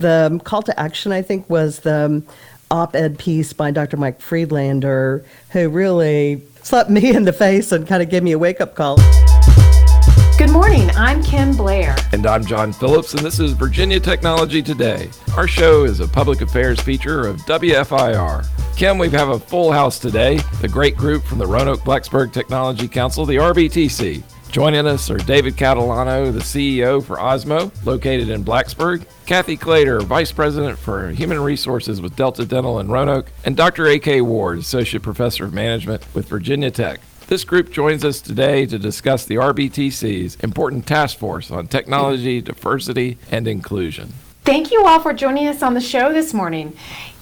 The call to action, I think, was the um, op ed piece by Dr. Mike Friedlander, who really slapped me in the face and kind of gave me a wake up call. Good morning. I'm Kim Blair. And I'm John Phillips, and this is Virginia Technology Today. Our show is a public affairs feature of WFIR. Kim, we have a full house today. The great group from the Roanoke Blacksburg Technology Council, the RBTC. Joining us are David Catalano, the CEO for Ozmo, located in Blacksburg, Kathy Clater, Vice President for Human Resources with Delta Dental in Roanoke, and Dr. A.K. Ward, Associate Professor of Management with Virginia Tech. This group joins us today to discuss the RBTC's important task force on technology, diversity, and inclusion. Thank you all for joining us on the show this morning.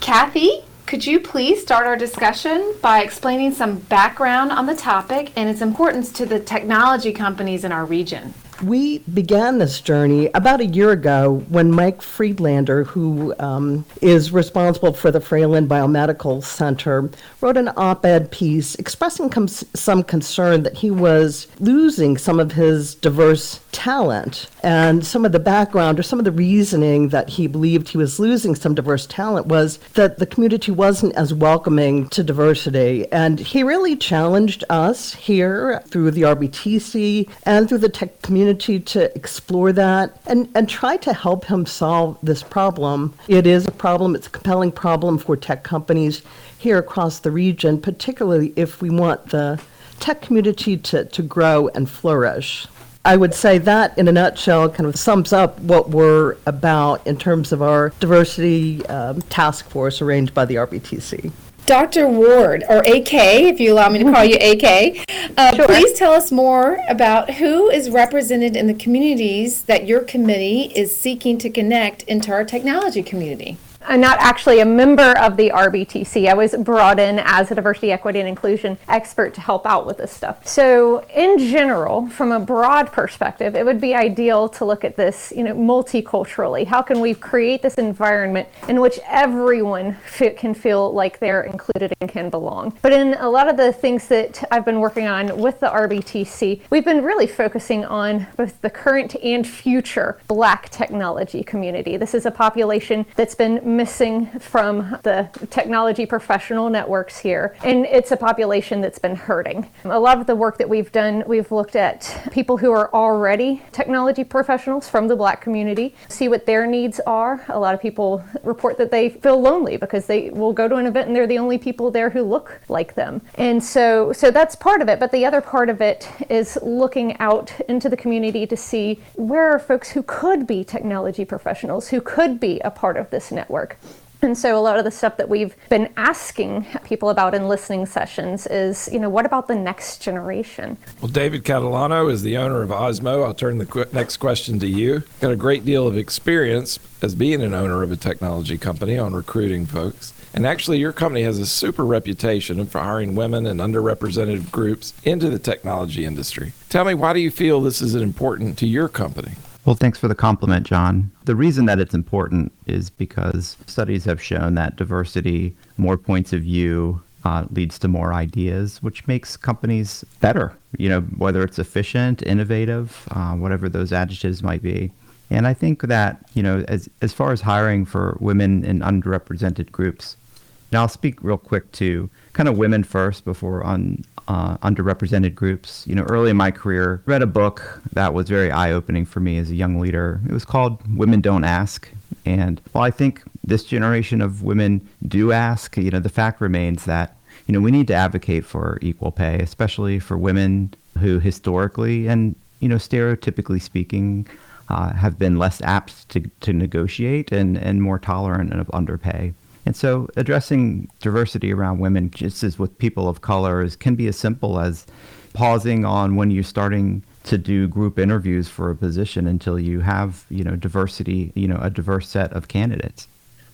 Kathy, could you please start our discussion by explaining some background on the topic and its importance to the technology companies in our region? We began this journey about a year ago when Mike Friedlander, who um, is responsible for the Fralin Biomedical Center, wrote an op ed piece expressing com- some concern that he was losing some of his diverse talent. And some of the background or some of the reasoning that he believed he was losing some diverse talent was that the community wasn't as welcoming to diversity. And he really challenged us here through the RBTC and through the tech community to explore that and, and try to help him solve this problem. It is a problem, it's a compelling problem for tech companies here across the region, particularly if we want the tech community to, to grow and flourish. I would say that, in a nutshell, kind of sums up what we're about in terms of our diversity um, task force arranged by the RBTC. Dr. Ward, or AK, if you allow me to call you AK, uh, sure. please tell us more about who is represented in the communities that your committee is seeking to connect into our technology community. I'm not actually a member of the RBTC. I was brought in as a diversity, equity, and inclusion expert to help out with this stuff. So, in general, from a broad perspective, it would be ideal to look at this, you know, multiculturally. How can we create this environment in which everyone can feel like they're included and can belong? But in a lot of the things that I've been working on with the RBTC, we've been really focusing on both the current and future Black technology community. This is a population that's been missing from the technology professional networks here. And it's a population that's been hurting. A lot of the work that we've done, we've looked at people who are already technology professionals from the black community, see what their needs are. A lot of people report that they feel lonely because they will go to an event and they're the only people there who look like them. And so so that's part of it, but the other part of it is looking out into the community to see where are folks who could be technology professionals, who could be a part of this network work. And so a lot of the stuff that we've been asking people about in listening sessions is, you know, what about the next generation? Well, David Catalano is the owner of Ozmo. I'll turn the qu- next question to you. Got a great deal of experience as being an owner of a technology company on recruiting folks. And actually, your company has a super reputation for hiring women and underrepresented groups into the technology industry. Tell me, why do you feel this is important to your company? Well, thanks for the compliment, John. The reason that it's important is because studies have shown that diversity, more points of view, uh, leads to more ideas, which makes companies better. You know, whether it's efficient, innovative, uh, whatever those adjectives might be. And I think that you know, as as far as hiring for women in underrepresented groups, and I'll speak real quick to kind of women first before on uh, underrepresented groups. You know, early in my career, read a book that was very eye-opening for me as a young leader. It was called "Women Don't Ask," and while I think this generation of women do ask, you know, the fact remains that you know we need to advocate for equal pay, especially for women who historically and you know stereotypically speaking uh, have been less apt to, to negotiate and, and more tolerant of underpay. And so addressing diversity around women, just as with people of color, is, can be as simple as pausing on when you're starting to do group interviews for a position until you have, you know, diversity, you know, a diverse set of candidates.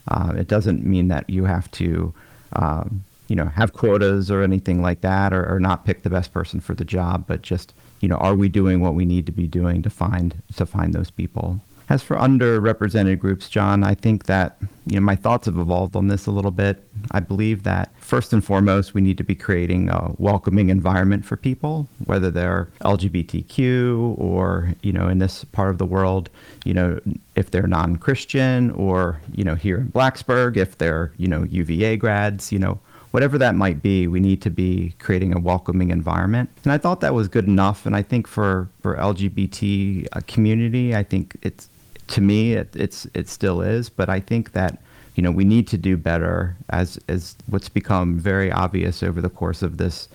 Uh, it doesn't mean that you have to, um, you know, have quotas or anything like that, or, or not pick the best person for the job, but just, you know, are we doing what we need to be doing to find to find those people? As for underrepresented groups, John, I think that you know, my thoughts have evolved on this a little bit. I believe that first and foremost, we need to be creating a welcoming environment for people, whether they're LGBTQ or, you know, in this part of the world, you know, if they're non-Christian or, you know, here in Blacksburg, if they're, you know, UVA grads, you know, whatever that might be, we need to be creating a welcoming environment. And I thought that was good enough. And I think for for LGBT uh, community, I think it's to me it, it's it still is. But I think that you know we need to do better as as what's become very obvious over the course of this.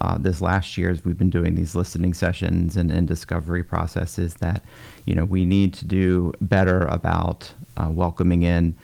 Uh, this last year, as we've been doing these listening sessions and, and discovery processes, that you know we need to do better about uh, welcoming in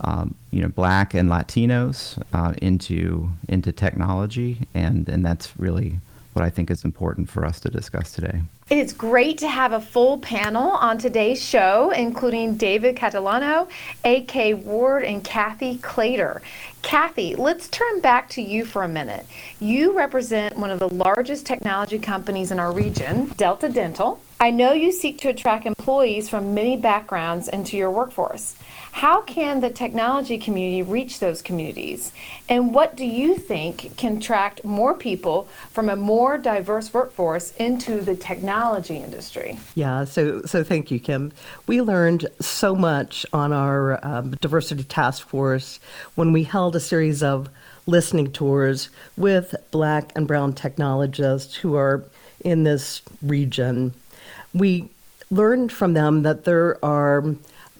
um, you know, black and Latinos uh, into into technology, and and that's really what I think is important for us to discuss today. It is great to have a full panel on today's show, including David Catalano, A.K. Ward, and Kathy Clater. Kathy, let's turn back to you for a minute. You represent one of the largest technology companies in our region, Delta Dental. I know you seek to attract employees from many backgrounds into your workforce. How can the technology community reach those communities? And what do you think can attract more people from a more diverse workforce into the technology industry? Yeah, so so thank you, Kim. We learned so much on our um, diversity task force when we held a series of listening tours with Black and Brown technologists who are in this region. We learned from them that there are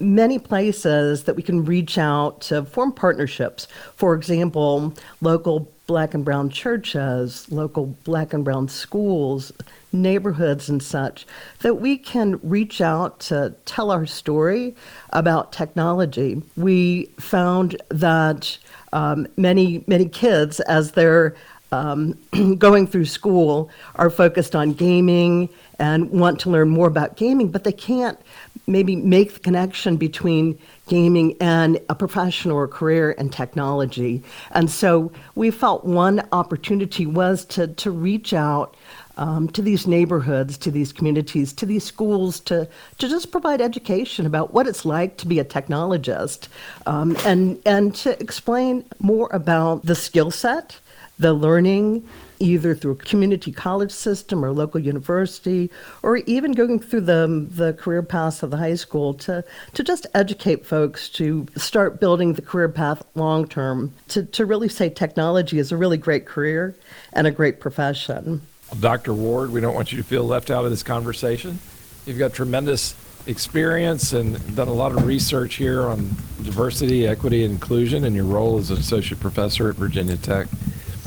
many places that we can reach out to form partnerships. For example, local black and brown churches, local black and brown schools, neighborhoods, and such, that we can reach out to tell our story about technology. We found that um, many, many kids, as they're um, going through school, are focused on gaming and want to learn more about gaming, but they can't maybe make the connection between gaming and a professional or career in technology. And so we felt one opportunity was to, to reach out um, to these neighborhoods, to these communities, to these schools, to, to just provide education about what it's like to be a technologist um, and, and to explain more about the skill set, the learning, either through a community college system or local university, or even going through the, the career paths of the high school to, to just educate folks to start building the career path long term, to, to really say technology is a really great career and a great profession. Dr. Ward, we don't want you to feel left out of this conversation. You've got tremendous experience and done a lot of research here on diversity, equity, and inclusion and your role as an associate professor at Virginia Tech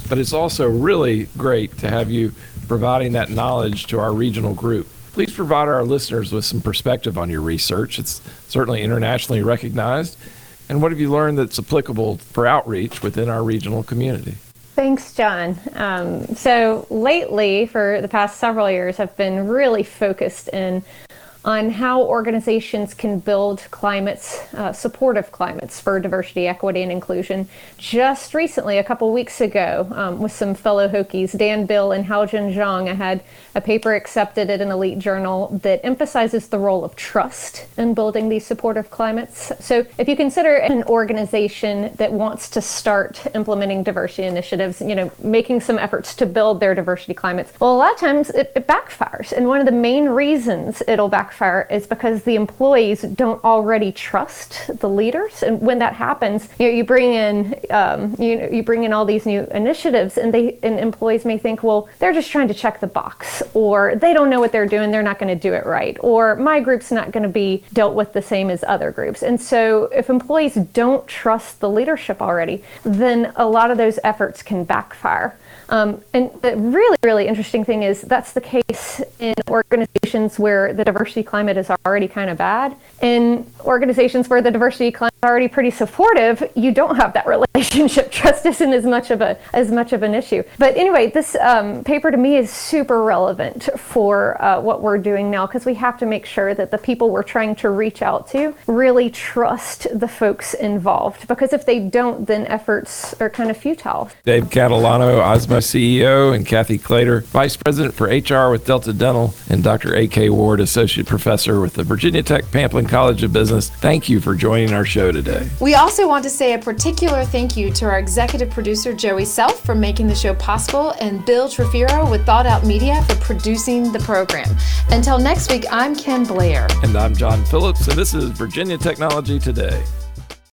but it's also really great to have you providing that knowledge to our regional group. Please provide our listeners with some perspective on your research. It's certainly internationally recognized. And what have you learned that's applicable for outreach within our regional community? Thanks, John. Um, so lately, for the past several years, I've been really focused in on how organizations can build climates, uh, supportive climates for diversity, equity, and inclusion. Just recently, a couple weeks ago, um, with some fellow Hokies, Dan Beal and Haojin Zhang, I had a paper accepted at an elite journal that emphasizes the role of trust in building these supportive climates. So, if you consider an organization that wants to start implementing diversity initiatives, you know, making some efforts to build their diversity climates, well, a lot of times it, it backfires. And one of the main reasons it'll backfire backfire is because the employees don't already trust the leaders. And when that happens, you, know, you bring in um, you, you bring in all these new initiatives, and they and employees may think, well, they're just trying to check the box, or they don't know what they're doing, they're not going to do it right, or my group's not going to be dealt with the same as other groups. And so, if employees don't trust the leadership already, then a lot of those efforts can backfire. Um, and the really, really interesting thing is that's the case in organizations where the diversity climate is already kind of bad. In organizations where the diversity climate is already pretty supportive, you don't have that relationship. Trust isn't as much of a as much of an issue. But anyway, this um, paper to me is super relevant for uh, what we're doing now because we have to make sure that the people we're trying to reach out to really trust the folks involved. Because if they don't, then efforts are kind of futile. Dave Catalano, Ozmo CEO, and Kathy Clater, Vice President for HR with Delta Dental, and Dr. A.K. Ward, Associate professor with the Virginia Tech Pamplin College of Business. Thank you for joining our show today. We also want to say a particular thank you to our executive producer, Joey Self, for making the show possible, and Bill Trefiro with Thought Out Media for producing the program. Until next week, I'm Kim Blair. And I'm John Phillips, and this is Virginia Technology Today.